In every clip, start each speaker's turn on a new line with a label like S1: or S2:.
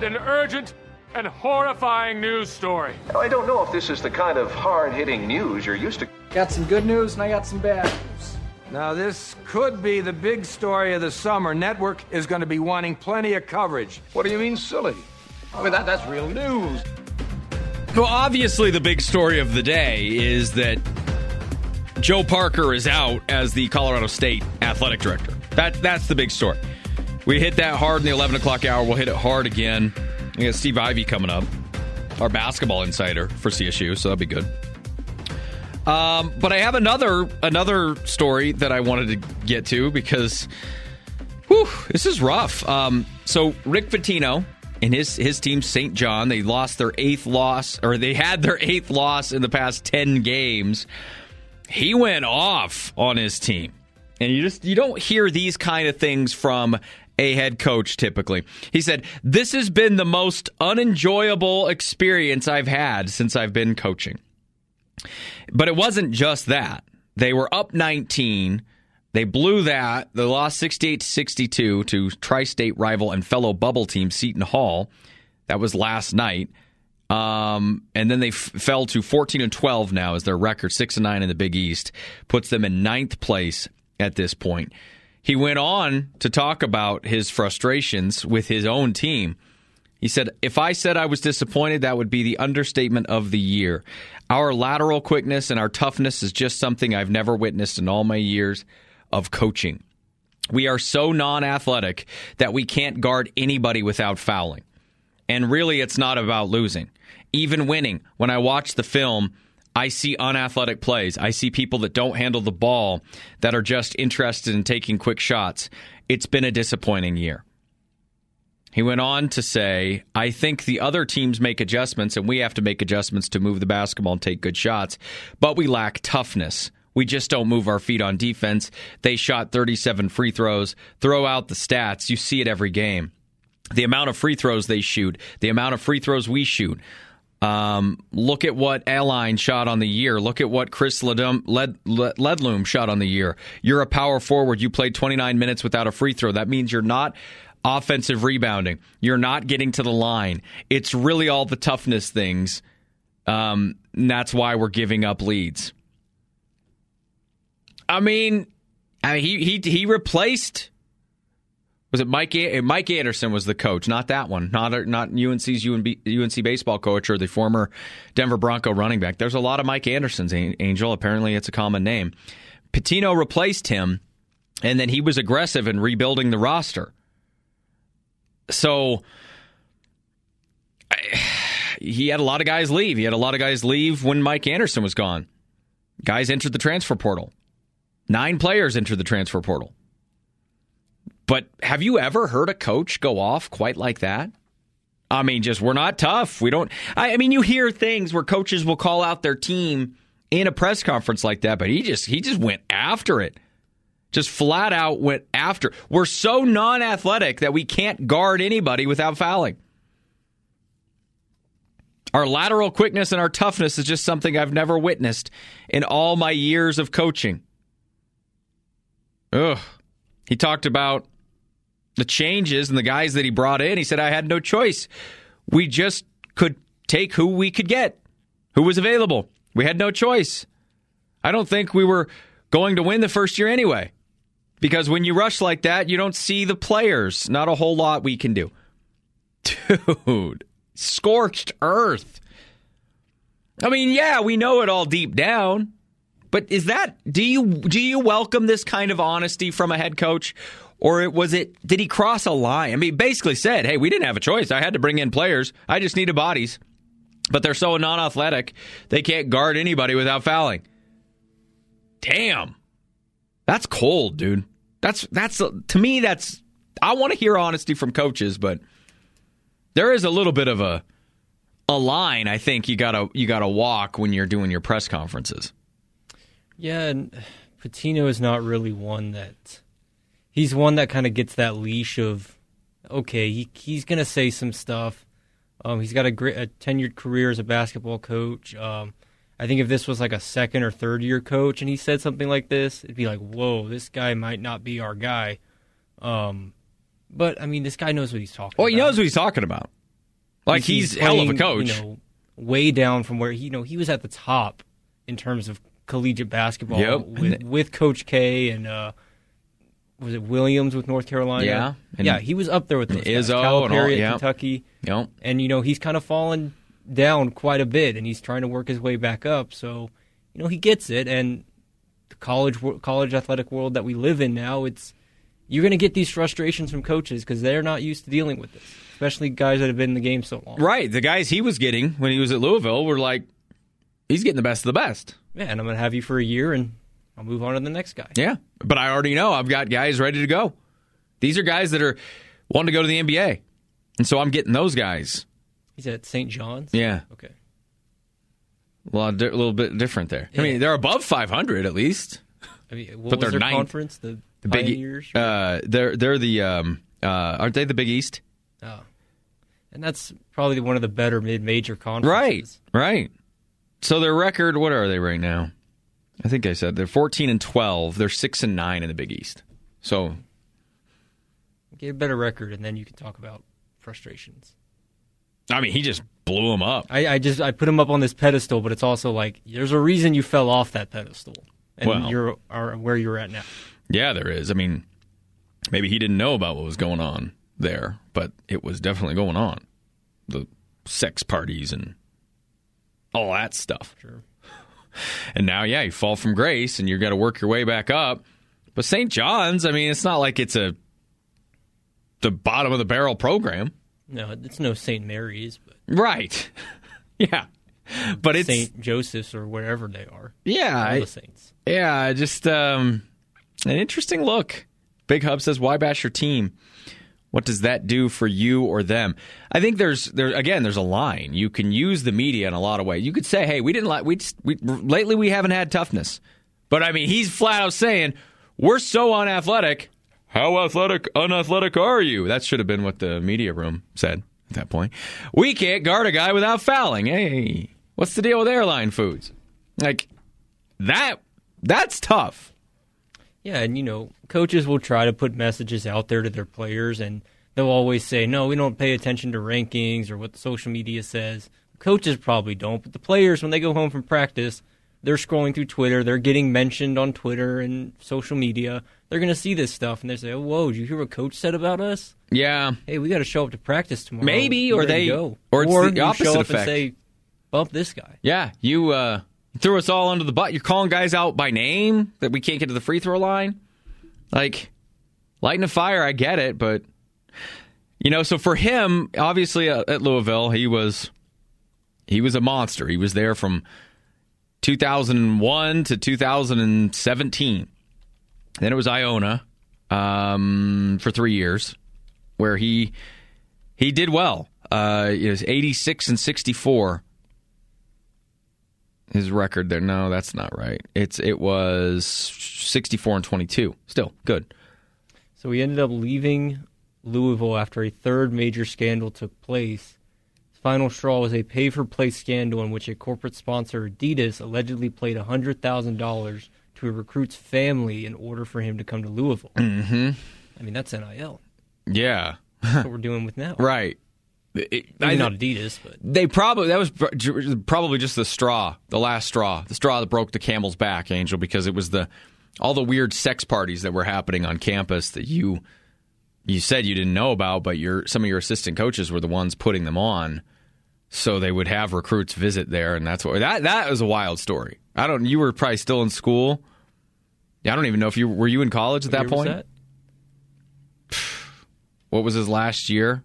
S1: presented an urgent and horrifying news story.
S2: I don't know if this is the kind of hard hitting news you're used to.
S3: Got some good news and I got some bad news.
S4: Now, this could be the big story of the summer. Network is going to be wanting plenty of coverage.
S2: What do you mean, silly? I mean, that, that's real news.
S5: Well, obviously, the big story of the day is that Joe Parker is out as the Colorado State athletic director. That, that's the big story. We hit that hard in the 11 o'clock hour. We'll hit it hard again. We got Steve Ivy coming up, our basketball insider for CSU, so that'd be good. Um, but I have another another story that I wanted to get to because, whew, this is rough. Um, so Rick Pitino and his his team St. John they lost their eighth loss or they had their eighth loss in the past ten games. He went off on his team, and you just you don't hear these kind of things from a head coach typically. He said, This has been the most unenjoyable experience I've had since I've been coaching. But it wasn't just that. They were up 19. They blew that. They lost 68 to 62 to tri state rival and fellow bubble team Seton Hall. That was last night. Um, and then they f- fell to 14 and 12 now as their record, 6 and 9 in the Big East, puts them in ninth place at this point. He went on to talk about his frustrations with his own team. He said, If I said I was disappointed, that would be the understatement of the year. Our lateral quickness and our toughness is just something I've never witnessed in all my years of coaching. We are so non athletic that we can't guard anybody without fouling. And really, it's not about losing. Even winning, when I watch the film, I see unathletic plays. I see people that don't handle the ball that are just interested in taking quick shots. It's been a disappointing year. He went on to say, I think the other teams make adjustments and we have to make adjustments to move the basketball and take good shots, but we lack toughness. We just don't move our feet on defense. They shot 37 free throws. Throw out the stats. You see it every game. The amount of free throws they shoot, the amount of free throws we shoot. Um, look at what Aline shot on the year. Look at what Chris Ledum, Led, Led, Ledlum shot on the year. You're a power forward. You played 29 minutes without a free throw. That means you're not offensive rebounding. You're not getting to the line. It's really all the toughness things. Um, that's why we're giving up leads. I mean, I mean, he he he replaced. Was it Mike? Eh, Mike Anderson was the coach, not that one, not not UNC's UNC baseball coach or the former Denver Bronco running back. There's a lot of Mike Andersons. Angel, apparently, it's a common name. Pitino replaced him, and then he was aggressive in rebuilding the roster. So he had a lot of guys leave. He had a lot of guys leave when Mike Anderson was gone. Guys entered the transfer portal. Nine players entered the transfer portal. But have you ever heard a coach go off quite like that? I mean, just we're not tough. We don't. I, I mean, you hear things where coaches will call out their team in a press conference like that, but he just he just went after it just flat out went after. We're so non athletic that we can't guard anybody without fouling. Our lateral quickness and our toughness is just something I've never witnessed in all my years of coaching. Ugh. He talked about the changes and the guys that he brought in. He said, I had no choice. We just could take who we could get, who was available. We had no choice. I don't think we were going to win the first year anyway. Because when you rush like that, you don't see the players. Not a whole lot we can do. Dude, scorched earth. I mean, yeah, we know it all deep down. But is that do you do you welcome this kind of honesty from a head coach or it, was it did he cross a line? I mean, basically said, "Hey, we didn't have a choice. I had to bring in players. I just needed bodies." But they're so non-athletic, they can't guard anybody without fouling. Damn. That's cold, dude. That's that's to me that's I want to hear honesty from coaches, but there is a little bit of a a line I think you gotta you gotta walk when you're doing your press conferences.
S6: Yeah, and Pitino is not really one that he's one that kind of gets that leash of okay, he he's gonna say some stuff. Um, he's got a great a tenured career as a basketball coach. Um, I think if this was like a second or third year coach and he said something like this, it'd be like, whoa, this guy might not be our guy. Um, but I mean, this guy knows what he's talking.
S5: Well,
S6: about.
S5: he knows what he's talking about. Like he's, hell of a coach.
S6: You know, way down from where he, you know he was at the top in terms of collegiate basketball
S5: Yep.
S6: with, with Coach K and uh, was it Williams with North Carolina?
S5: Yeah. And
S6: yeah, he was up there with those guys.
S5: Izzo and all-
S6: at
S5: yeah.
S6: Kentucky,
S5: Yep.
S6: and you know he's kind of fallen down quite a bit, and he's trying to work his way back up. So you know he gets it, and the college college athletic world that we live in now, it's you're going to get these frustrations from coaches because they're not used to dealing with this, especially guys that have been in the game so long.
S5: Right. The guys he was getting when he was at Louisville were like, he's getting the best of the best.
S6: Yeah, and I'm going to have you for a year, and I'll move on to the next guy.
S5: Yeah. But I already know I've got guys ready to go. These are guys that are wanting to go to the NBA. And so I'm getting those guys.
S6: He's at St. John's.
S5: Yeah.
S6: Okay.
S5: A, lot di- a little bit different there. I mean, they're above 500 at least.
S6: I mean,
S5: But they're
S6: their
S5: ninth.
S6: conference? The,
S5: The Big
S6: Pioneers.
S5: Uh, they're they're the um, uh, aren't they the Big East?
S6: oh. And that's probably one of the better mid-major conferences.
S5: Right, right. So their record, what are they right now? I think I said they're 14 and 12. They're 6 and 9 in the Big East. So,
S6: Get a better record, and then you can talk about frustrations.
S5: I mean, he just blew him up.
S6: I, I just I put him up on this pedestal, but it's also like there's a reason you fell off that pedestal, and
S5: Well.
S6: you're are where you're at now.
S5: Yeah, there is. I mean, maybe he didn't know about what was going on there, but it was definitely going on. The sex parties and all that stuff.
S6: Sure.
S5: And now, yeah, you fall from grace and you've got to work your way back up. But St. John's, I mean, it's not like it's a the bottom of the barrel program.
S6: No, it's no St. Mary's, but
S5: Right. yeah. But it's
S6: St. Joseph's or wherever they are.
S5: yeah,
S6: All
S5: I-
S6: the saints.
S5: Yeah, just um, an interesting look. Big Hub says, "Why bash your team? What does that do for you or them?" I think there's there again. There's a line you can use the media in a lot of ways. You could say, "Hey, we didn't like we, just, we lately we haven't had toughness," but I mean, he's flat out saying we're so unathletic. How athletic, unathletic are you? That should have been what the media room said at that point. We can't guard a guy without fouling. Hey, what's the deal with airline foods? Like that. That's tough.
S6: Yeah, and you know, coaches will try to put messages out there to their players, and they'll always say, "No, we don't pay attention to rankings or what the social media says." Coaches probably don't, but the players, when they go home from practice, they're scrolling through Twitter, they're getting mentioned on Twitter and social media. They're going to see this stuff, and they say, "Oh, whoa! Did you hear what coach said about us?
S5: Yeah.
S6: Hey, we got to show up to practice tomorrow.
S5: Maybe,
S6: Be
S5: or they-
S6: go.
S5: or it's the opposite
S6: show up
S5: effect.
S6: and say, "Bump this guy."
S5: Yeah, you uh, threw us all under the butt. You're calling guys out by name that we can't get to the free throw line. Like, lighting a fire, I get it, but you know, so for him, obviously uh, at Louisville, he was he was a monster. He was there from 2001 to 2017. Then it was Iona um, for three years, where he he did well. Uh, it was 86 and 64 his record there. No, that's not right. It's it was 64 and 22. Still good.
S6: So he ended up leaving Louisville after a third major scandal took place. His final straw was a pay for play scandal in which a corporate sponsor, Adidas, allegedly paid $100,000 to a recruit's family in order for him to come to Louisville. Mm-hmm. I mean, that's NIL.
S5: Yeah.
S6: That's what we're doing with now.
S5: Right. It-
S6: Maybe
S5: I-
S6: not Adidas, but
S5: they probably that was probably just the straw, the last straw, the straw that broke the camel's back, Angel, because it was the all the weird sex parties that were happening on campus that you you said you didn't know about, but your some of your assistant coaches were the ones putting them on, so they would have recruits visit there, and that's what that that was a wild story. I don't. You were probably still in school. I don't even know if you were you in college at
S6: What
S5: that point.
S6: that?
S5: What was his last year?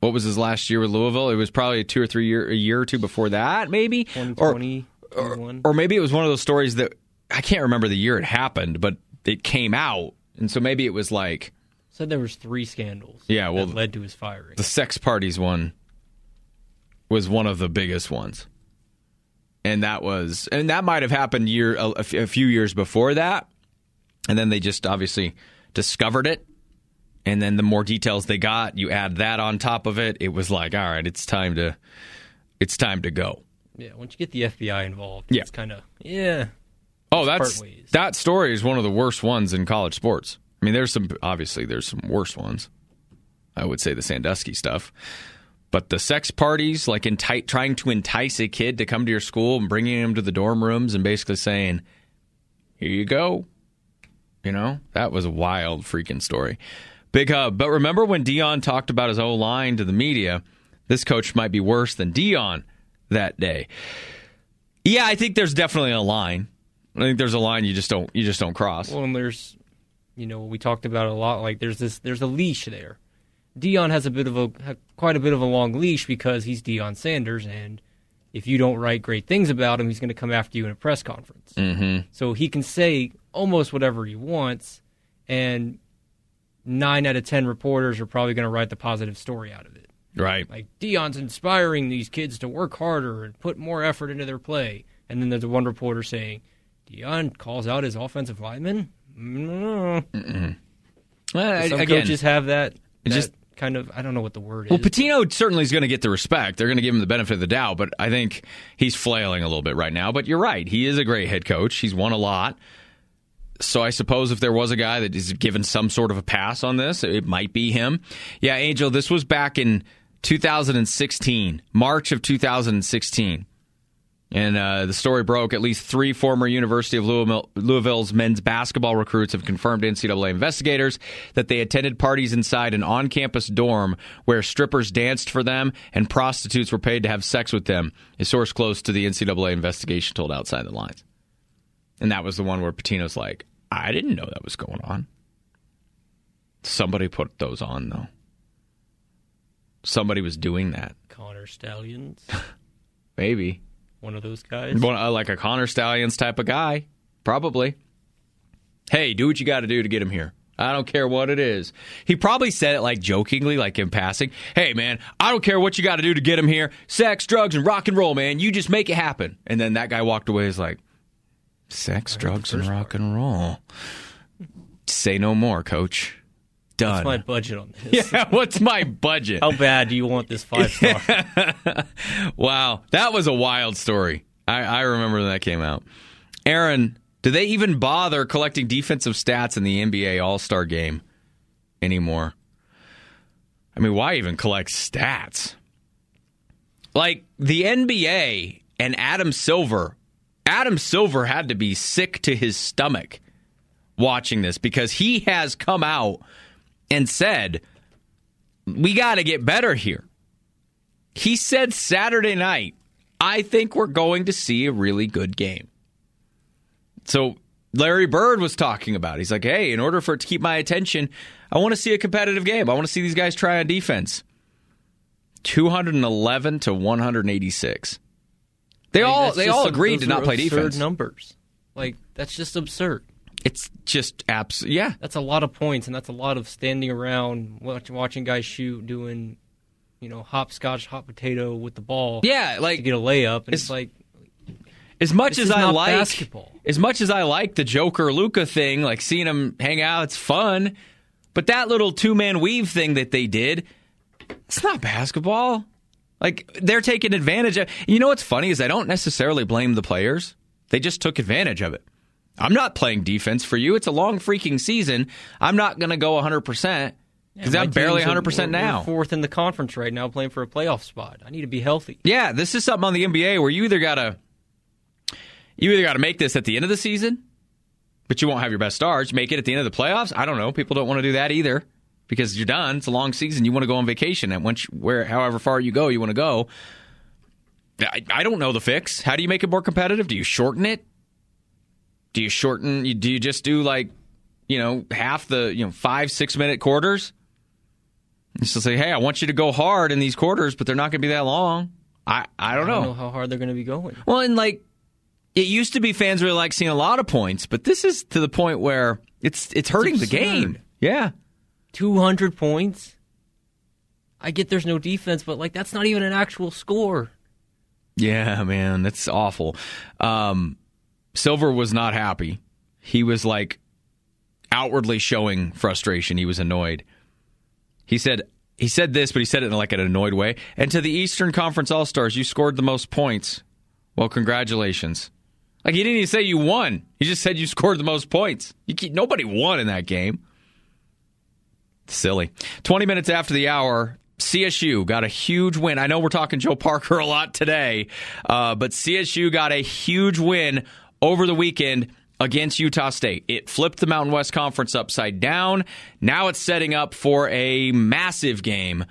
S5: What was his last year with Louisville? It was probably two or three year, a year or two before that, maybe, or
S6: 2020, 21?
S5: or maybe it was one of those stories that I can't remember the year it happened, but it came out, and so maybe it was like
S6: Said there was three scandals.
S5: Yeah, well,
S6: that led to his firing.
S5: the sex parties one was one of the biggest ones, and that was and that might have happened year a, a few years before that, and then they just obviously discovered it. And then the more details they got, you add that on top of it. It was like, all right, it's time to, it's time to go.
S6: yeah, once you get the FBI involved,
S5: Yeah.
S6: it's kind of yeah.
S5: Oh, that's that story is one of the worst ones in college sports. I mean, there's some obviously there's some worse ones. I would say the Sandusky stuff, But the sex parties, like enti- trying to entice a kid to come to your school and bringing him to the dorm rooms and basically saying, "Here you go," you know, that was a wild freaking story. Big hub. But remember when Deion talked about his O line to the media? This coach might be worse than Deion that day. Yeah, I think there's definitely a line. I think there's a line you just don't you just don't cross.
S6: Well, and there's, you know, we talked about it a lot. Like there's this, there's a leash there. Deion has a bit of a quite a bit of a long leash because he's Deion Sanders, and if you don't write great things about him, he's going to come after you in a press conference.
S5: Mm-hmm.
S6: So he can say almost whatever he wants, and nine out of ten reporters are probably going to write the positive story out of it.
S5: Right.
S6: Like Deion's inspiring these kids to work harder and put more effort into their play, and then there's one reporter saying Dion calls out his offensive lineman. Mm.
S5: Well,
S6: Some
S5: again,
S6: coaches have that. that
S5: just-
S6: kind of I don't know what the word
S5: Well,
S6: is.
S5: Well, Pitino certainly is going to get the respect. They're going to give him the benefit of the doubt, but I think he's flailing a little bit right now. But you're right. He is a great head coach. He's won a lot. So I suppose if there was a guy that is given some sort of a pass on this, it might be him. Yeah, Angel, this was back in 2016, March of 2016. And uh, the story broke. At least three former University of Louisville, Louisville's men's basketball recruits have confirmed to NCAA investigators that they attended parties inside an on campus dorm where strippers danced for them and prostitutes were paid to have sex with them. A source close to the NCAA investigation told Outside the Lines. And that was the one where Pitino's like, I didn't know that was going on. Somebody put those on, though. Somebody was doing that.
S6: Connor Stalions,
S5: Maybe.
S6: one of those guys.
S5: One- uh, like a Connor Stalions type of guy, probably. Hey, do what you got to do to get him here. I don't care what it is. He probably said it like jokingly, like in passing. Hey, man, I don't care what you got to do to get him here. Sex, drugs, and rock and roll, man. You just make it happen. And then that guy walked away. Is like, sex, drugs, and rock and roll. Say no more, Coach. Done.
S6: What's my budget on this?
S5: yeah, what's my budget?
S6: How bad do you want this five star?
S5: Wow, that was a wild story. I, I remember when that came out. Aaron, do they even bother collecting defensive stats in the NBA All Star game anymore? I mean, why even collect stats? Like the NBA and Adam Silver, Adam Silver had to be sick to his stomach watching this because he has come out and said, we got to get better here. He said Saturday night, I think we're going to see a really good game. So Larry Bird was talking about. He's like, hey, in order for it to keep my attention, I want to see a competitive game. I want to see these guys try on defense. 211 to 186. They all
S6: That's
S5: they all agreed to not play
S6: absurd
S5: defense.
S6: Numbers, like that's just absurd.
S5: It's just abs. Yeah,
S6: That's a lot of points, and that's a lot of standing around watch, watching guys shoot, doing, you know, hopscotch, hot potato with the ball.
S5: yeah.
S6: to
S5: Like
S6: get a layup, and
S5: It's-
S6: it's, like
S5: as much
S6: This
S5: as I like
S6: basketball.
S5: as much as I like the Joker Luka thing, like seeing him hang out, it's fun. But that little two man weave thing that they did, it's not basketball. Like they're taking advantage of. You know what's funny is I don't necessarily blame the players. They just took advantage of it. I'm not playing defense for you. It's a long freaking season. I'm not going to go 100 percent because I'm barely 100 percent now.
S6: fourth in the conference right now, playing for a playoff spot. I need to be healthy.
S5: Yeah, this is something on the NBA where you either gotta you either gotta make this at the end of the season, but you won't have your best stars. Make it at the end of the playoffs. I don't know. People don't want to do that either because you're done. It's a long season. You want to go on vacation, and once you, where however far you go, you want to go. I, I don't know the fix. How do you make it more competitive? Do you shorten it? Do you shorten? you- Do you just do like you know half the you know five six minute quarters? Just to say, hey, I want you to go hard in these quarters, but they're not going to be that long. I, I don't
S6: I don't
S5: know.
S6: know how hard they're going to be going.
S5: Well, and like it used to be fans really like seeing a lot of points, but this is to the point where it's it's hurting the game. Yeah.
S6: 200 points. I get there's no defense, but like that's not even an actual score.
S5: Yeah, man, that's awful. Um, Silver was not happy. He was like outwardly showing frustration. He was annoyed. He said he said this, but he said it in like an annoyed way. And to the Eastern Conference All Stars, you scored the most points. Well, congratulations. Like he didn't even say you won. He just said you scored the most points. You keep, nobody won in that game. Silly. 20 minutes after the hour, CSU got a huge win. I know we're talking Joe Parker a lot today, uh, but CSU got a huge win over the weekend against Utah State. It flipped the Mountain West Conference upside down. Now it's setting up for a massive game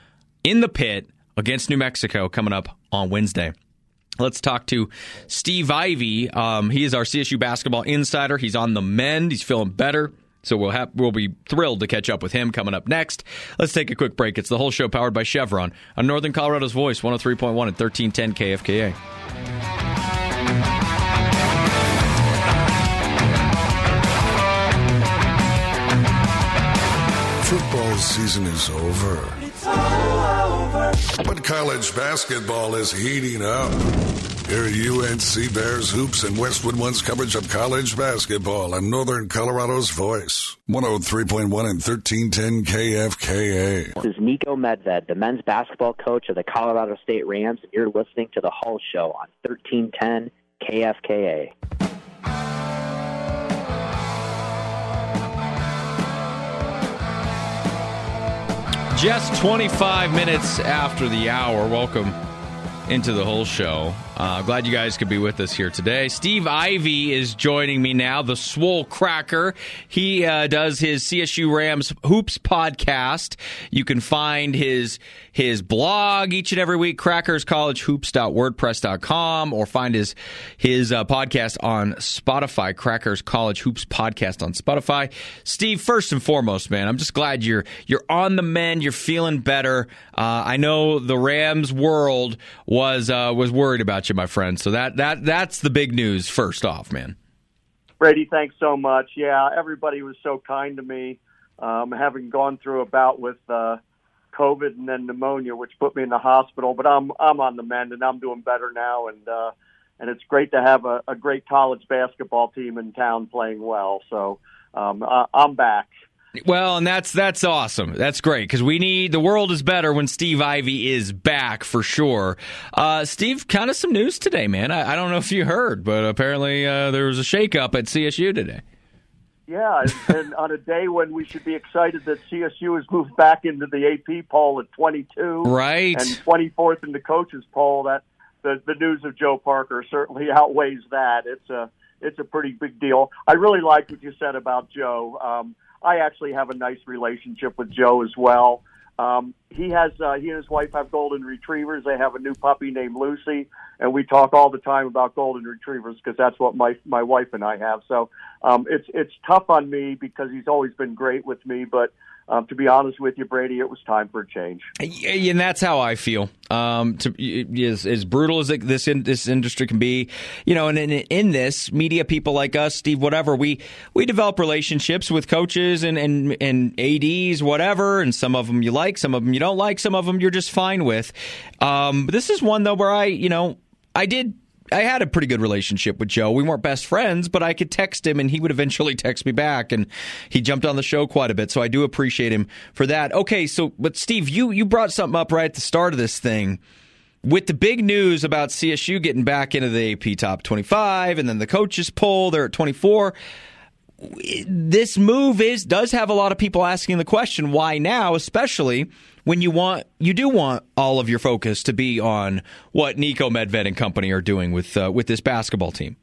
S5: in the pit against New Mexico coming up on Wednesday. Let's talk to Steve Ivy. Um, he is our CSU basketball insider. He's on the mend. He's feeling better. So we'll have we'll be thrilled to catch up with him coming up next. Let's take a quick break. It's the Hull Show powered by Chevron on Northern Colorado's Voice, 103.1 and 1310 KFKA.
S7: Football season is over. But college basketball is heating up. Hear UNC Bears hoops and Westwood One's coverage of college basketball and Northern Colorado's voice. 103.1 and 1310 KFKA.
S8: This is Niko Medved, the men's basketball coach of the Colorado State Rams, and you're listening to the Hull Show on 1310 KFKA.
S5: Just 25 minutes after the hour. Welcome into the Hull Show. Uh, glad you guys could be with us here today. Steve Ivy is joining me now, the Swole Cracker. He uh, does his CSU Rams Hoops podcast. You can find his his blog each and every week, crackerscollegehoops.wordpress.com, or find his his uh, podcast on Spotify, Crackers College Hoops podcast on Spotify. Steve, first and foremost, man, I'm just glad you're you're on the mend. You're feeling better. Uh, I know the Rams world was uh, was worried about you, my friend. So that that that's the big news. First off, man.
S9: Brady, thanks so much. Yeah, everybody was so kind to me. Um, having gone through a bout with uh, COVID and then pneumonia, which put me in the hospital, but I'm I'm on the mend and I'm doing better now. And uh, and it's great to have a, a great college basketball team in town playing well. So um, I, I'm back.
S5: Well, and that's that's awesome. That's great because we need the world is better when Steve Ivy is back for sure. Uh, Steve, kind of some news today, man. I, I, don't know if you heard, but apparently uh, there was a shakeup at CSU today.
S9: Yeah, and, on a day when we should be excited that CSU has moved back into the AP poll at 22,
S5: right,
S9: and 24th in the coaches poll, that the the news of Joe Parker certainly outweighs that. It's a it's a pretty big deal. I really like what you said about Joe. Um, I actually have a nice relationship with Joe as well. Um, he has uh, he and his wife have golden retrievers. They have a new puppy named Lucy, and we talk all the time about golden retrievers because that's what my my wife and I have. So um, it's it's tough on me because he's always been great with me, but um, to be honest with you, Brady, it was time for a change.
S5: And that's how I feel. Um, to, as, as brutal as this in, this industry can be, you know, and in, in, this media, people like us, Steve, whatever, we we develop relationships with coaches and and and ads, whatever, and some of them you like, some of them you don't like, some of them you're just fine with. Um, this is one though where I, you know, I did I had a pretty good relationship with Joe. We weren't best friends, but I could text him and he would eventually text me back and he jumped on the show quite a bit. So I do appreciate him for that. Okay, so but Steve, you you brought something up right at the start of this thing. With the big news about CSU getting back into the AP top 25 and then the coaches poll, they're at 24 this move is does have a lot of people asking the question why now especially when you want you do want all of your focus to be on what Niko Medved and company are doing with uh, with this basketball team.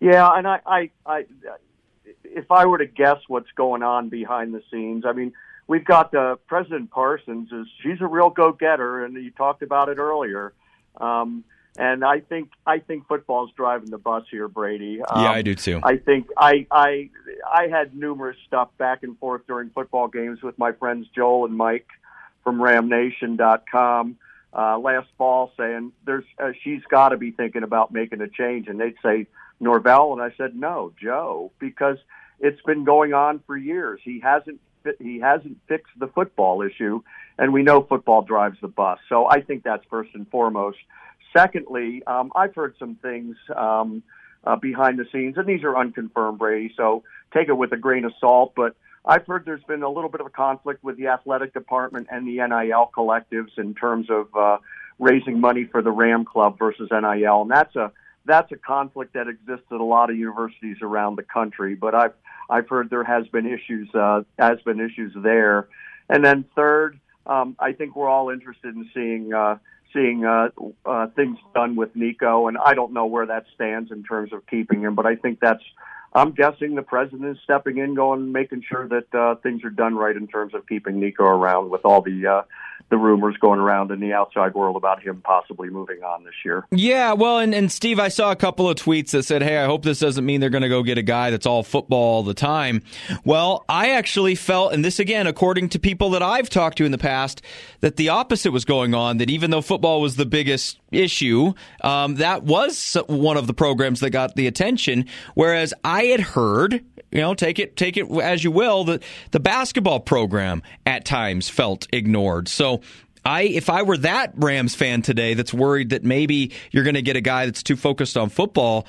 S9: Yeah, and I, I, I, if I were to guess what's going on behind the scenes, I mean, we've got uh, President Parsons is she's a real go getter, and you talked about it earlier. Um, and I think I think football's driving the bus here, Brady.
S5: Um, yeah, I do too.
S9: I think I I I had numerous stuff back and forth during football games with my friends Joel and Mike from RamNation.com uh, last fall, saying there's uh, she's got to be thinking about making a change, and they'd say Norvell, and I said no, Joe, because it's been going on for years. He hasn't he hasn't fixed the football issue, and we know football drives the bus. So I think that's first and foremost. Secondly, um, I've heard some things um, uh, behind the scenes, and these are unconfirmed, Brady. So take it with a grain of salt. But I've heard there's been a little bit of a conflict with the athletic department and the NIL collectives in terms of uh, raising money for the Ram Club versus NIL, and that's a that's a conflict that exists at a lot of universities around the country. But I've I've heard there has been issues uh, has been issues there, and then third, um, I think we're all interested in seeing uh, seeing uh, uh, things done with Niko, and I don't know where that stands in terms of keeping him, but I think that's. I'm guessing the president is stepping in, going, making sure that uh, things are done right in terms of keeping Niko around with all the uh, the rumors going around in the outside world about him possibly moving on this year.
S5: Yeah, well, and, and Steve, I saw a couple of tweets that said, hey, I hope this doesn't mean they're going to go get a guy that's all football all the time. Well, I actually felt, and this again, according to people that I've talked to in the past, that the opposite was going on, that even though football was the biggest issue, um, that was one of the programs that got the attention. Whereas I had heard, you know, take it take it as you will, that the basketball program at times felt ignored. So I if I were that Rams fan today that's worried that maybe you're going to get a guy that's too focused on football,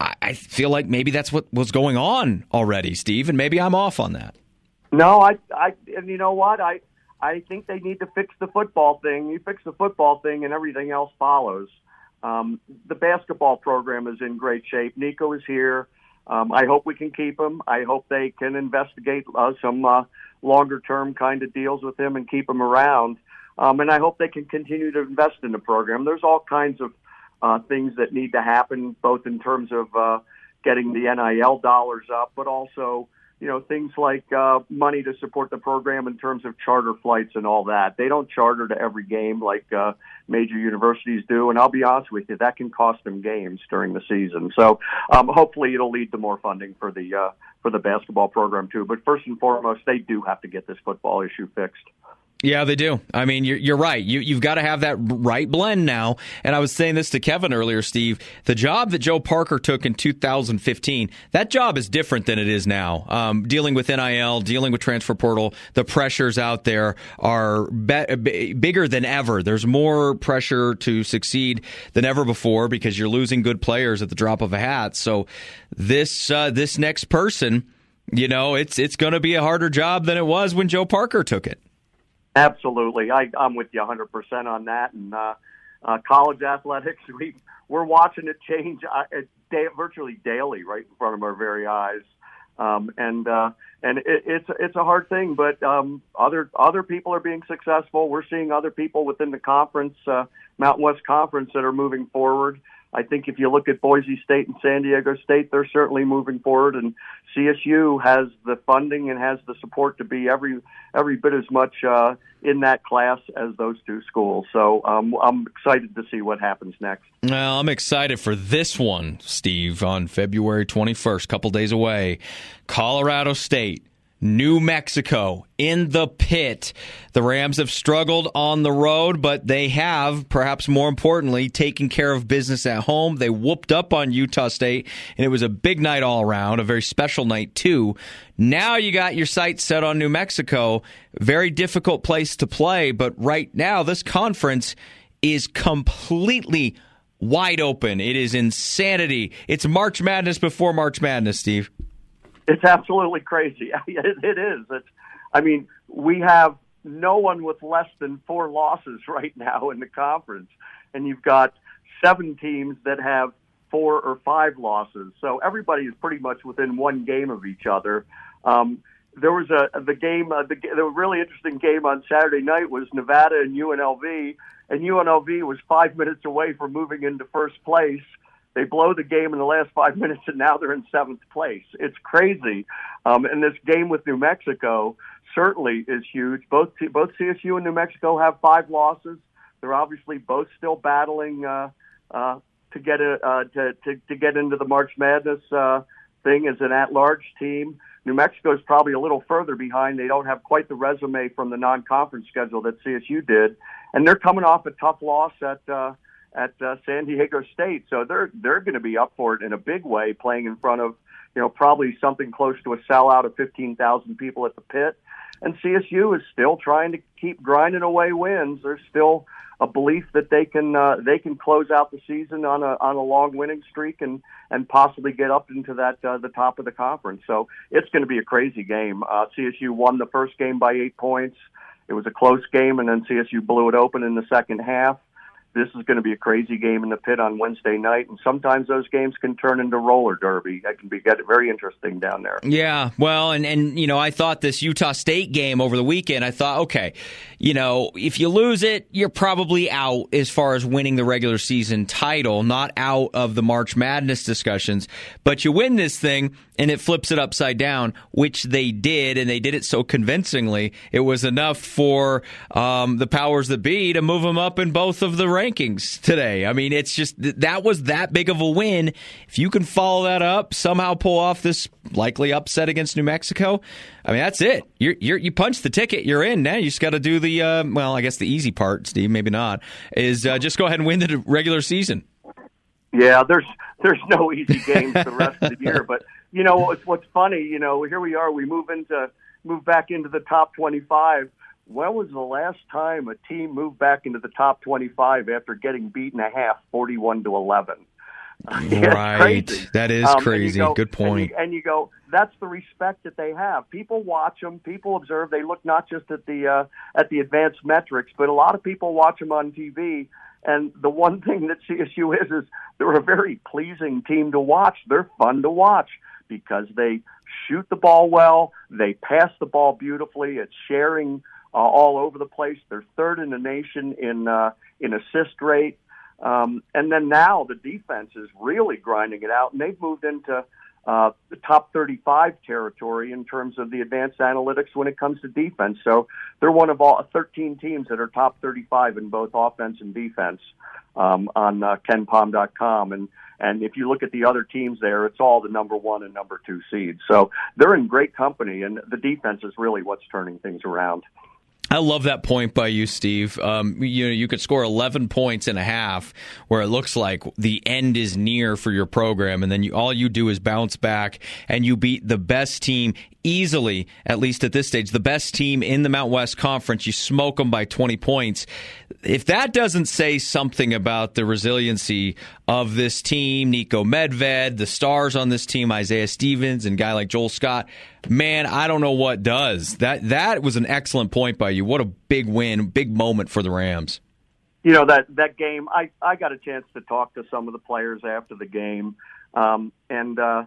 S5: I, I feel like maybe that's what was going on already, Steve, and maybe I'm off on that.
S9: No, I, I, and you know what? I, I think they need to fix the football thing. You fix the football thing, and everything else follows. Um, the basketball program is in great shape. Niko is here. Um, I hope we can keep him. I hope they can investigate uh, some uh, longer term kind of deals with him and keep him around. Um, and I hope they can continue to invest in the program. There's all kinds of uh, things that need to happen, both in terms of uh, getting the NIL dollars up, but also you know things like uh, money to support the program in terms of charter flights and all that. They don't charter to every game like uh, major universities do, and I'll be honest with you, that can cost them games during the season. So um, hopefully it'll lead to more funding for the uh, for the basketball program too. But first and foremost, they do have to get this football issue fixed.
S5: Yeah, they do. I mean, you're, you're right. You, you've got to have that right blend now. And I was saying this to Kevin earlier, Steve. The job that Joe Parker took in 2015, that job is different than it is now. Um, dealing with NIL, dealing with transfer portal, the pressures out there are be- bigger than ever. There's more pressure to succeed than ever before because you're losing good players at the drop of a hat. So this uh, this next person, you know, it's it's going to be a harder job than it was when Joe Parker took it.
S9: Absolutely, I, I'm with you 100% on that. And uh, uh, college athletics, we we're watching it change uh, day, virtually daily, right in front of our very eyes. Um, and uh, and it, it's it's a hard thing, but um, other other people are being successful. We're seeing other people within the conference, uh, Mountain West Conference, that are moving forward. I think if you look at Boise State and San Diego State, they're certainly moving forward, and CSU has the funding and has the support to be every every bit as much uh, in that class as those two schools. So um, I'm excited to see what happens next.
S5: Well, I'm excited for this one, Steve, on February 21st, couple days away. Colorado State New Mexico in the pit. The Rams have struggled on the road, but they have, perhaps more importantly, taken care of business at home. They whooped up on Utah State, and it was a big night all around, a very special night, too. Now you got your sights set on New Mexico. Very difficult place to play, but right now, this conference is completely wide open. It is insanity. It's March Madness before March Madness, Steve.
S9: It's absolutely crazy. it, it is. It's, I mean, we have no one with less than four losses right now in the conference, and you've got seven teams that have four or five losses. So everybody is pretty much within one game of each other. Um, there was a the game, uh, the, the really interesting game on Saturday night was Nevada and UNLV, and UNLV was five minutes away from moving into first place they blow the game in the last five minutes, and now they're in seventh place. It's crazy. Um, and this game with New Mexico certainly is huge. Both both CSU and New Mexico have five losses. They're obviously both still battling uh, uh, to get a, uh, to, to to get into the March Madness uh, thing as an at-large team. New Mexico is probably a little further behind. They don't have quite the resume from the non-conference schedule that CSU did, and they're coming off a tough loss at. Uh, at uh, San Diego State. So they're they're going to be up for it in a big way, playing in front of you know probably something close to a sellout of 15,000 people at the pit. And CSU is still trying to keep grinding away wins. There's still a belief that they can uh, they can close out the season on a on a long winning streak and and possibly get up into that uh, the top of the conference. So it's going to be a crazy game. Uh, CSU won the first game by eight points. It was a close game, and then CSU blew it open in the second half this is going to be a crazy game in the pit on Wednesday night, and sometimes those games can turn into roller derby. That can be get very interesting down there.
S5: Yeah, well, and and you know, I thought this Utah State game over the weekend. I thought, okay, you know, if you lose it, you're probably out as far as winning the regular season title, not out of the March Madness discussions. But you win this thing, and it flips it upside down, which they did, and they did it so convincingly. It was enough for um, the powers that be to move them up in both of the rankings today. I mean, it's just that was that big of a win. If you can follow that up, somehow pull off this likely upset against New Mexico, I mean, that's it. You're, you're you punch the ticket, you're in. Now you just got to do the uh, well, I guess the easy part, Steve. Maybe not is uh, just go ahead and win the regular season.
S9: Yeah, there's there's no easy games the rest of the year, but you know what's what's funny. You know, here we are. We move into move back into the top 25. When was the last time a team moved back into the top 25 after getting beaten a half, 41 to 11?
S5: right.
S9: Crazy.
S5: That is
S9: Um,
S5: crazy.
S9: go-
S5: Good point.
S9: And you, and you go, that's the respect that they have. People watch them. People observe. They look not just at the uh, at the advanced metrics, but a lot of people watch them on TV. And the one thing that CSU is is they're a very pleasing team to watch. They're fun to watch because they shoot the ball well. They pass the ball beautifully. It's sharing uh, all over the place. They're third in the nation in uh, in assist rate. Um, and then now the defense is really grinding it out, and they've moved into uh, the top 35 territory in terms of the advanced analytics when it comes to defense. So they're one of all 13 teams that are top 35 in both offense and defense um, on uh, KenPom.com. And and if you look at the other teams there, it's all the number one and number two seeds. So they're in great company, and the defense is really what's turning things around.
S5: I love that point by you, Steve. Um, you know, you could score 11 points and a half, where it looks like the end is near for your program, and then you, all you do is bounce back and you beat the best team easily, at least at this stage, the best team in the Mount West Conference. You smoke them by 20 points. If that doesn't say something about the resiliency of this team, Niko Medved, the stars on this team, Isaiah Stevens, and guy like Joel Scott, man, I don't know what does. That that was an excellent point by you. What a big win, big moment for the Rams.
S9: you know that that game i i got a chance to talk to some of the players after the game um and uh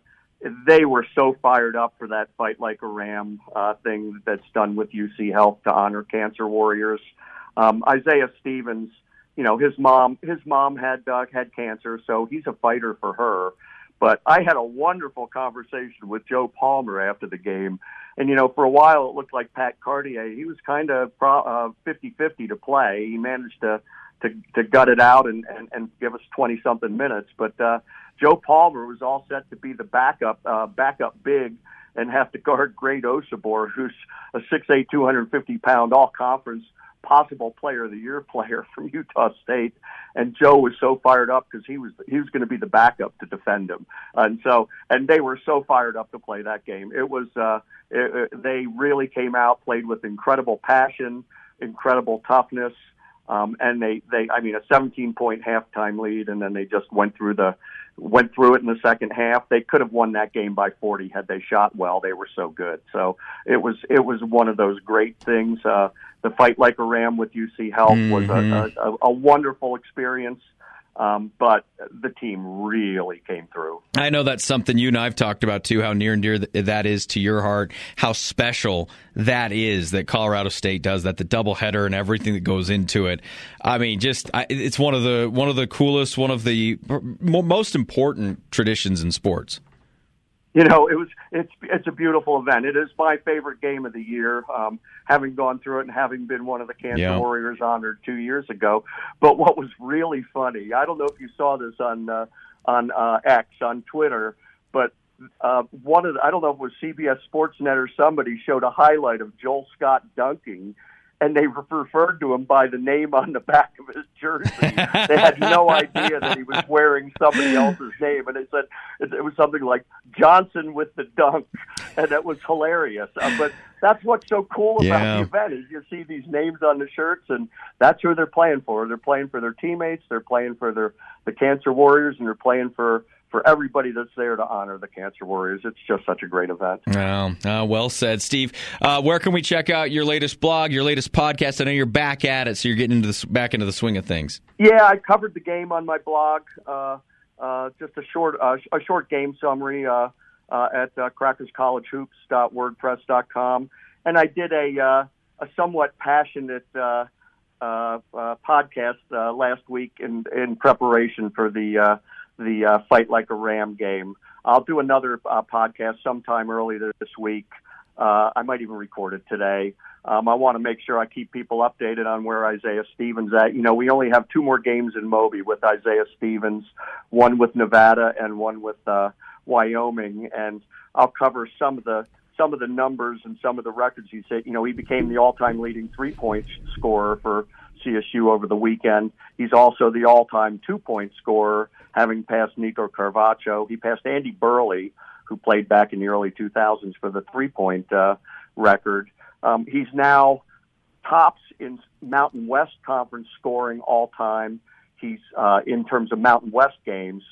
S9: they were so fired up for that fight like a ram uh thing that's done with uc health to honor cancer warriors um isaiah stevens you know his mom his mom had uh, had cancer so he's a fighter for her but i had a wonderful conversation with joe palmer after the game and you know, for a while it looked like Pat Cartier. He was kind of uh, 50-50 to play. He managed to to, to gut it out and, and, and give us 20 something minutes. But uh, Joe Palmer was all set to be the backup uh, backup big and have to guard Great Osobor, who's a 6'8", 250 pound all conference possible player of the year player from Utah State, and Joe was so fired up because he was he was going to be the backup to defend him, and so and they were so fired up to play that game. It was uh, it, it, they really came out, played with incredible passion, incredible toughness. Um, and they, they, I mean, a 17 point halftime lead, and then they just went through the, went through it in the second half. They could have won that game by 40 had they shot well. They were so good. So it was, it was one of those great things. Uh, the fight like a ram with UC Health was a, a, a wonderful experience. Um, but the team really came through.
S5: I know that's something you and I've talked about too. How near and dear that is to your heart. How special that is that Colorado State does that. The doubleheader and everything that goes into it. I mean, just I, it's one of the one of the coolest, one of the most important traditions in sports.
S9: You know, it was it's it's a beautiful event. It is my favorite game of the year. Um, having gone through it and having been one of the Cancer
S5: Yeah.
S9: Warriors honored two years ago. But what was really funny, I don't know if you saw this on uh, on uh, X on Twitter, but uh, one of the, I don't know if it was CBS Sportsnet or somebody showed a highlight of Joel Scott dunking. And they re- referred to him by the name on the back of his jersey. they had no idea that he was wearing somebody else's name, and it said it, it was something like Johnson with the dunk, and it was hilarious. Uh, but that's what's so cool about
S5: Yeah.
S9: the event is you see these names on the shirts, and that's who they're playing for. They're playing for their teammates. They're playing for their the Cancer Warriors, and they're playing for for everybody that's there to honor the cancer warriors. It's just such a great event.
S5: Oh, uh, well said, Steve. Uh, where can we check out your latest blog, your latest podcast? I know you're back at it, so you're getting into the, back into the swing of things.
S9: Yeah, I covered the game on my blog. Uh, uh, just a short uh, a short game summary uh, uh, at uh, crackerscollegehoops.wordpress.com, and I did a uh, a somewhat passionate uh, uh, uh, podcast uh, last week in in preparation for the uh, the uh, fight like a ram game. I'll do another uh, podcast sometime early this week. Uh, I might even record it today. Um, I want to make sure I keep people updated on where Isaiah Stevens at. You know, we only have two more games in Moby with Isaiah Stevens, one with Nevada and one with uh, Wyoming, and I'll cover some of the some of the numbers and some of the records he set. You know, he became the all-time leading three-point scorer for CSU over the weekend. He's also the all-time two-point scorer, having passed Nico Carvacho. He passed Andy Birley, who played back in the early 2000s for the three-point uh, record. Um, he's now tops in Mountain West Conference scoring all time. He's uh, in terms of Mountain West games,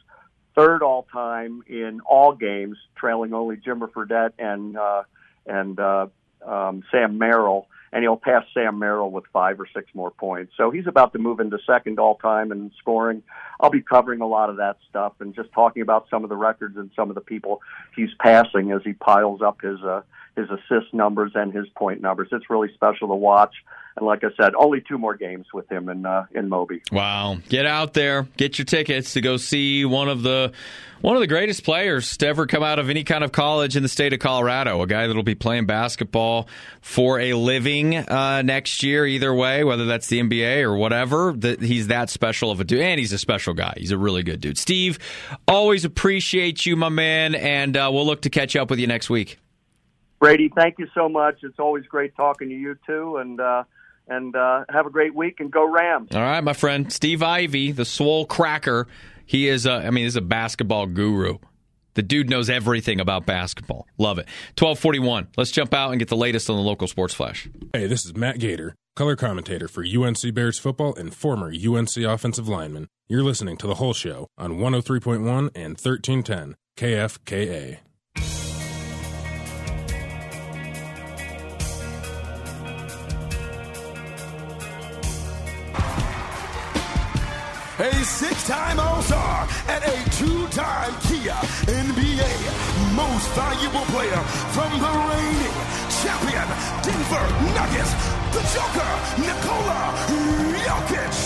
S9: third all time in all games, trailing only Jimmer Fredette and uh, and uh, um, Sam Merrill, and he'll pass Sam Merrill with five or six more points. So he's about to move into second all time in scoring. I'll be covering a lot of that stuff and just talking about some of the records and some of the people he's passing as he piles up his uh, his assist numbers and his point numbers. It's really special to watch. And like I said, only two more games with him in uh, in Moby.
S5: Wow! Get out there, get your tickets to go see one of the one of the greatest players to ever come out of any kind of college in the state of Colorado. A guy that'll be playing basketball for a living uh, next year, either way, whether that's the NBA or whatever. That he's that special of a dude, and he's a special guy. He's a really good dude. Steve, always appreciate you, my man, and uh, we'll look to catch up with you next week.
S9: Brady, thank you so much. It's always great talking to you too, and uh, and uh, have a great week and go Rams.
S5: All right, my friend Steve Ivy, the swole cracker. He is, a, I mean, he's a basketball guru. The dude knows everything about basketball. Love it. 1241. Let's jump out and get the latest on the local sports flash.
S10: Hey, this is Matt Gator, color commentator for UNC Bears football and former UNC offensive lineman. You're listening to The Hull Show on 103.1 and 1310 KFKA.
S11: A six-time All-Star and a two-time Kia NBA Most Valuable Player from the reigning champion Denver Nuggets, the Joker, Nikola Jokic.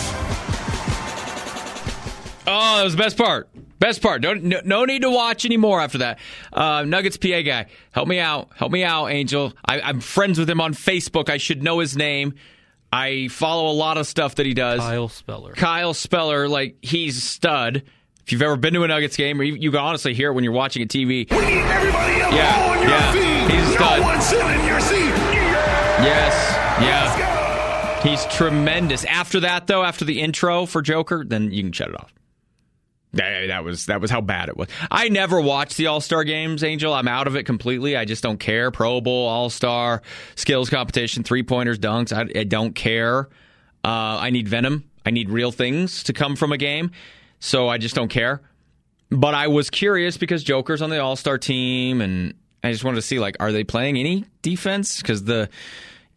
S5: Oh, that was the best part. Best part. Don't no, no need to watch anymore after that. Uh, Nuggets PA guy, help me out. Help me out, Angel. I, I'm friends with him on Facebook. I should know his name. I follow a lot of stuff that he does.
S6: Kyle Speller.
S5: Kyle Speller, like he's a stud. If you've ever been to a Nuggets game, or you, you can honestly hear it when you're watching a TV.
S11: We need everybody up
S5: Yeah,
S11: on your
S5: yeah.
S11: feet.
S5: He's a stud.
S11: No one sitting in your seat. Yeah.
S5: Yes, yeah. He's tremendous. After that, though, after the intro for Joker, then you can shut it off. That was that was how bad it was. I never watched the All Star games, Angel. I'm out of it completely. I just don't care. Pro Bowl, All Star, skills competition, three pointers, dunks. I, I don't care. Uh, I need venom. I need real things to come from a game. So I just don't care. But I was curious because Joker's on the All Star team, and I just wanted to see like, are they playing any defense? Because the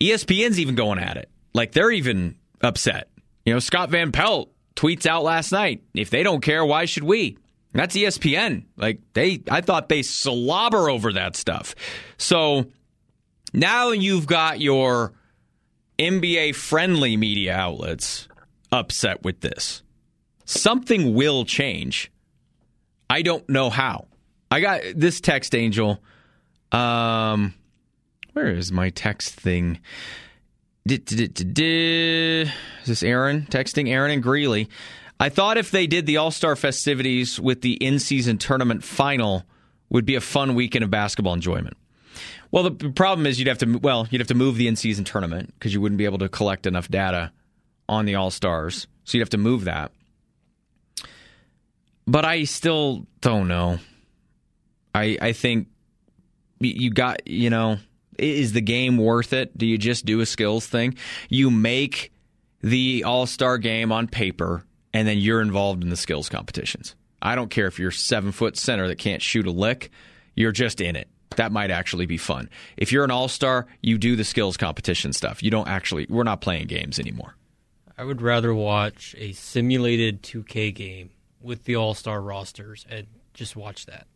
S5: ESPN's even going at it. Like they're even upset. You know, Scott Van Pelt tweets out last night, if they don't care, why should we? That's ESPN. Like they I thought they slobber over that stuff. So now you've got your NBA friendly media outlets upset with this. Something will change. I don't know how. I got this text angel. Um where is my text thing? Is this Aaron texting Aaron and Greeley? I thought if they did the All Star festivities with the in season tournament final, would be a fun weekend of basketball enjoyment. Well, the problem is you'd have to well you'd have to move the in season tournament because you wouldn't be able to collect enough data on the All Stars, so you'd have to move that. But I still don't know. I I think you got you know is the game worth it? Do you just do a skills thing? You make the All Star game on paper, and then you're involved in the skills competitions. I don't care if you're seven foot center that can't shoot a lick. You're just in it. That might actually be fun. If you're an all star, you do the skills competition stuff. You don't actually. We're not playing games anymore.
S6: I would rather watch a simulated 2K game with the all star rosters and just watch that.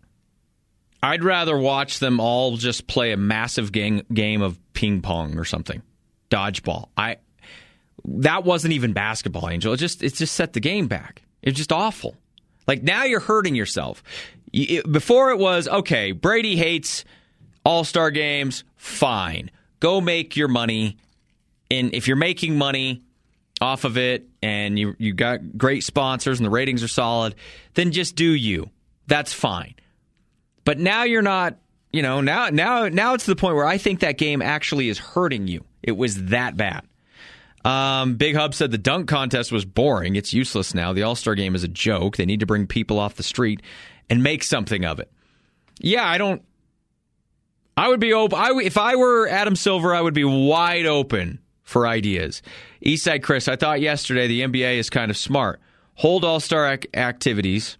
S5: I'd rather watch them all just play a massive game game of ping pong or something, dodgeball. I that wasn't even basketball, Angel. It just it just set the game back. It's just awful. Like now you're hurting yourself. It, before it was okay. Brady hates All Star games. Fine, go make your money. And if you're making money off of it, and you you got great sponsors and the ratings are solid, then just do you. That's fine. But now you're not. You know now now now it's the point where I think that game actually is hurting you. It was that bad. Um, Big Hub said the dunk contest was boring. It's useless now. The All Star game is a joke. They need to bring people off the street and make something of it. Yeah, I don't. I would be open. I, if I were Adam Silver, I would be wide open for ideas. Eastside Chris, I thought yesterday the NBA is kind of smart. Hold All Star ac- activities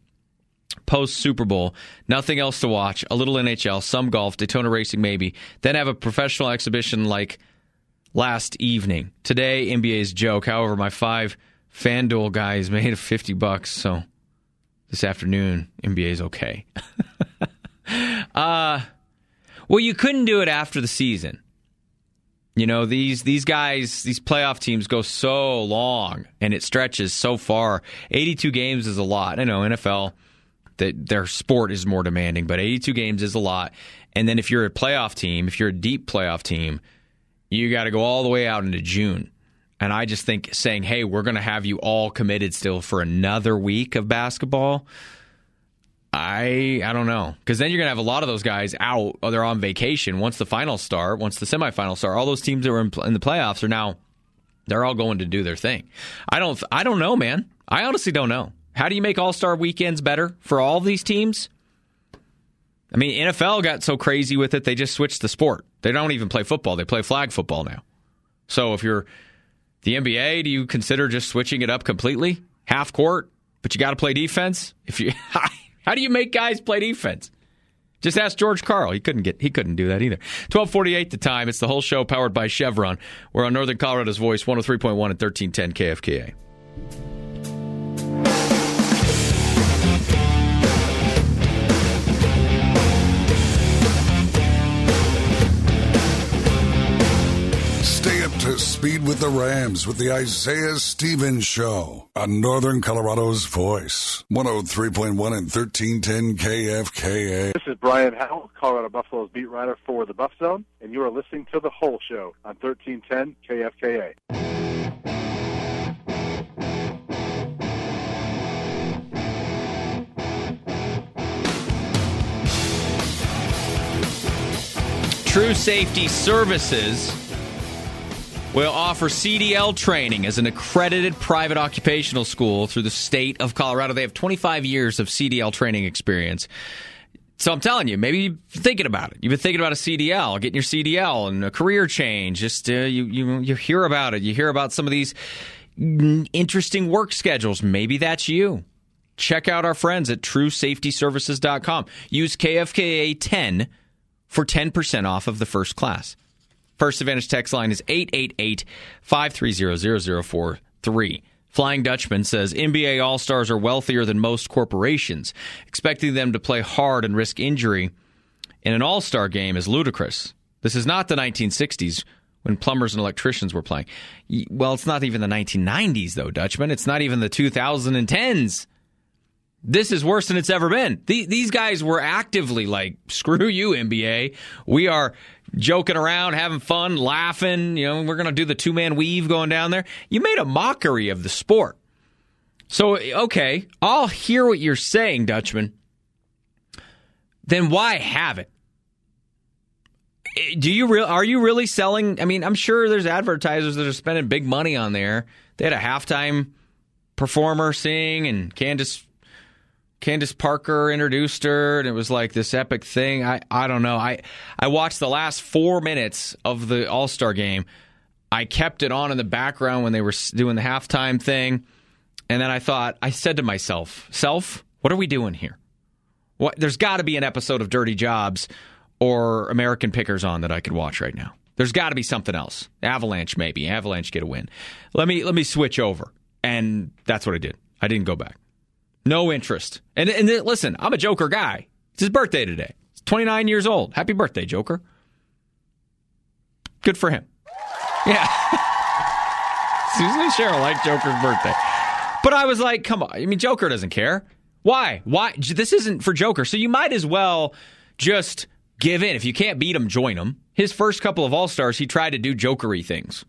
S5: post Super Bowl, nothing else to watch, a little NHL, some golf, Daytona racing maybe, then have a professional exhibition like last evening. Today, NBA's joke. However, my five FanDuel guys made 50 bucks, so this afternoon, NBA's okay. uh, well, you couldn't do it after the season. You know, these these guys, these playoff teams go so long and it stretches so far. 82 games is a lot. I know NFL that their sport is more demanding, but 82 games is a lot. And then if you're a playoff team, if you're a deep playoff team, you got to go all the way out into June. And I just think saying, hey, we're going to have you all committed still for another week of basketball. I I don't know because then you're gonna have a lot of those guys out. Or they're on vacation once the finals start, once the semifinals start. All those teams that were in, in the playoffs are now they're all going to do their thing. I don't I don't know, man. I honestly don't know. How do you make All Star weekends better for all these teams? I mean, NFL got so crazy with it, they just switched the sport. They don't even play football; they play flag football now. So if you're the NBA, do you consider just switching it up completely, half court, but you got to play defense? If you How do you make guys play defense? Just ask George Karl. He couldn't get he couldn't do that either. 1248 the time. It's the Hull Show powered by Chevron. We're on Northern Colorado's Voice, 103.1 and 1310 KFKA.
S7: Speed with the Rams with the Isaiah Stevens Show on Northern Colorado's Voice, 103.1 and 1310 KFKA.
S12: This is Brian Howell, Colorado Buffaloes beat writer for the Buff Zone, and you are listening to The Hull Show on 1310 KFKA.
S5: True Safety Services will offer CDL training as an accredited private occupational school through the state of Colorado. They have 25 years of CDL training experience. So I'm telling you, maybe been thinking about it. You've been thinking about a CDL, getting your CDL and a career change. Just uh, you, you you hear about it. You hear about some of these interesting work schedules. Maybe that's you. Check out our friends at TrueSafetyServices.com. Use KFKA 10 for 10% off of the first class. First Advantage text line is 888 530 0043. Flying Dutchman says NBA All Stars are wealthier than most corporations. Expecting them to play hard and risk injury in an All Star game is ludicrous. This is not the 1960s when plumbers and electricians were playing. Well, it's not even the 1990s, though, Dutchman. It's not even the 2010s. This is worse than it's ever been. These guys were actively like, screw you, NBA. We are joking around, having fun, laughing. You know, we're going to do the two man weave going down there. You made a mockery of the sport. So, okay, I'll hear what you're saying, Dutchman. Then why have it? Eh, do you real? Are you really selling? I mean, I'm sure there's advertisers that are spending big money on there. They had a halftime performer sing, and Candace Candace Parker introduced her, and it was like this epic thing. I, I don't know. I I watched the last four minutes of the All Star game. I kept it on in the background when they were doing the halftime thing, and then I thought I said to myself, "Self, What are we doing here? What? There's got to be an episode of Dirty Jobs or American Pickers on that I could watch right now. There's got to be something else. Avalanche, maybe. Avalanche get a win. Let me let me switch over, and that's what I did. I didn't go back. No interest. And and listen, I'm a Joker guy. It's his birthday today. He's 29 years old. Happy birthday, Joker. Good for him. Yeah. Susan and Cheryl like Joker's birthday. But I was like, come on. I mean, Joker doesn't care. Why? Why? This isn't for Joker. So you might as well just give in. If you can't beat him, join him. His first couple of All Stars, he tried to do Jokery things.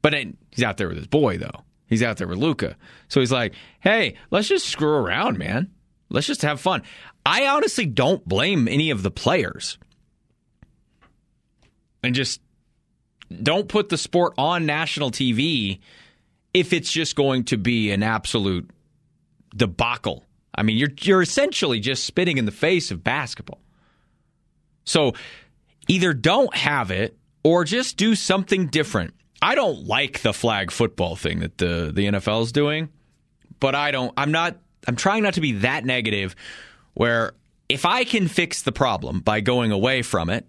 S5: But he's out there with his boy, though. He's out there with Luka. So he's like, hey, let's just screw around, man. Let's just have fun. I honestly don't blame any of the players. And just don't put the sport on national TV if it's just going to be an absolute debacle. I mean, you're you're essentially just spitting in the face of basketball. So either don't have it or just do something different. I don't like the flag football thing that the the NFL is doing, but I don't I'm not I'm trying not to be that negative where if I can fix the problem by going away from it,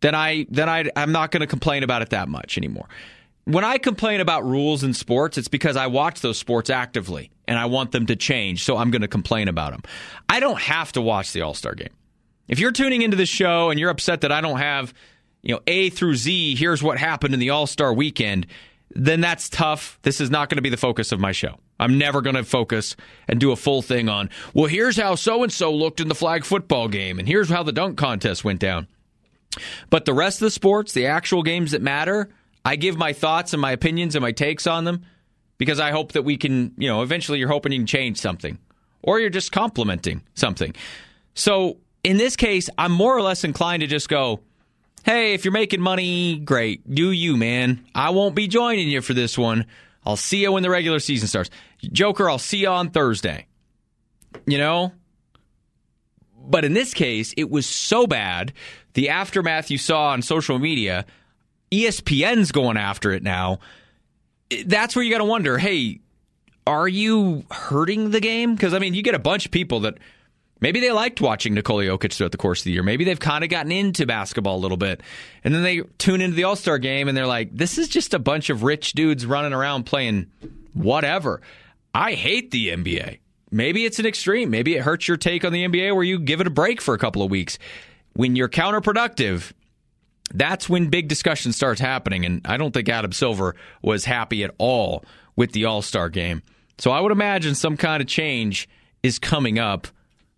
S5: then I then I I'm not going to complain about it that much anymore. When I complain about rules in sports, it's because I watch those sports actively and I want them to change, so I'm going to complain about them. I don't have to watch the All-Star game. If you're tuning into the show and you're upset that I don't have, you know, A through Z, here's what happened in the All-Star weekend, then that's tough. This is not going to be the focus of my show. I'm never going to focus and do a full thing on, well, here's how so and so looked in the flag football game, and here's how the dunk contest went down. But the rest of the sports, the actual games that matter, I give my thoughts and my opinions and my takes on them because I hope that we can, you know, eventually you're hoping you can change something or you're just complimenting something. So in this case, I'm more or less inclined to just go, hey, if you're making money, great. Do you, man. I won't be joining you for this one. I'll see you when the regular season starts. Joker, I'll see you on Thursday. You know? But in this case, it was so bad. The aftermath you saw on social media, ESPN's going after it now. That's where you got to wonder hey, are you hurting the game? Because, I mean, you get a bunch of people that maybe they liked watching Nikola Jokic throughout the course of the year. Maybe they've kind of gotten into basketball a little bit. And then they tune into the All Star game and they're like, this is just a bunch of rich dudes running around playing whatever. I hate the NBA. Maybe it's an extreme. Maybe it hurts your take on the NBA where you give it a break for a couple of weeks. When you're counterproductive, that's when big discussion starts happening. And I don't think Adam Silver was happy at all with the All Star game. So I would imagine some kind of change is coming up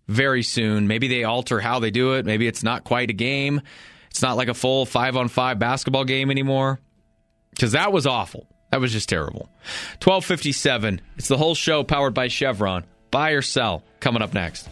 S5: very soon. Maybe they alter how they do it. Maybe it's not quite a game. It's not like a full five on five basketball game anymore. Because that was awful. That was just terrible. 1257. It's the Hull Show powered by Chevron. Buy or sell coming up next.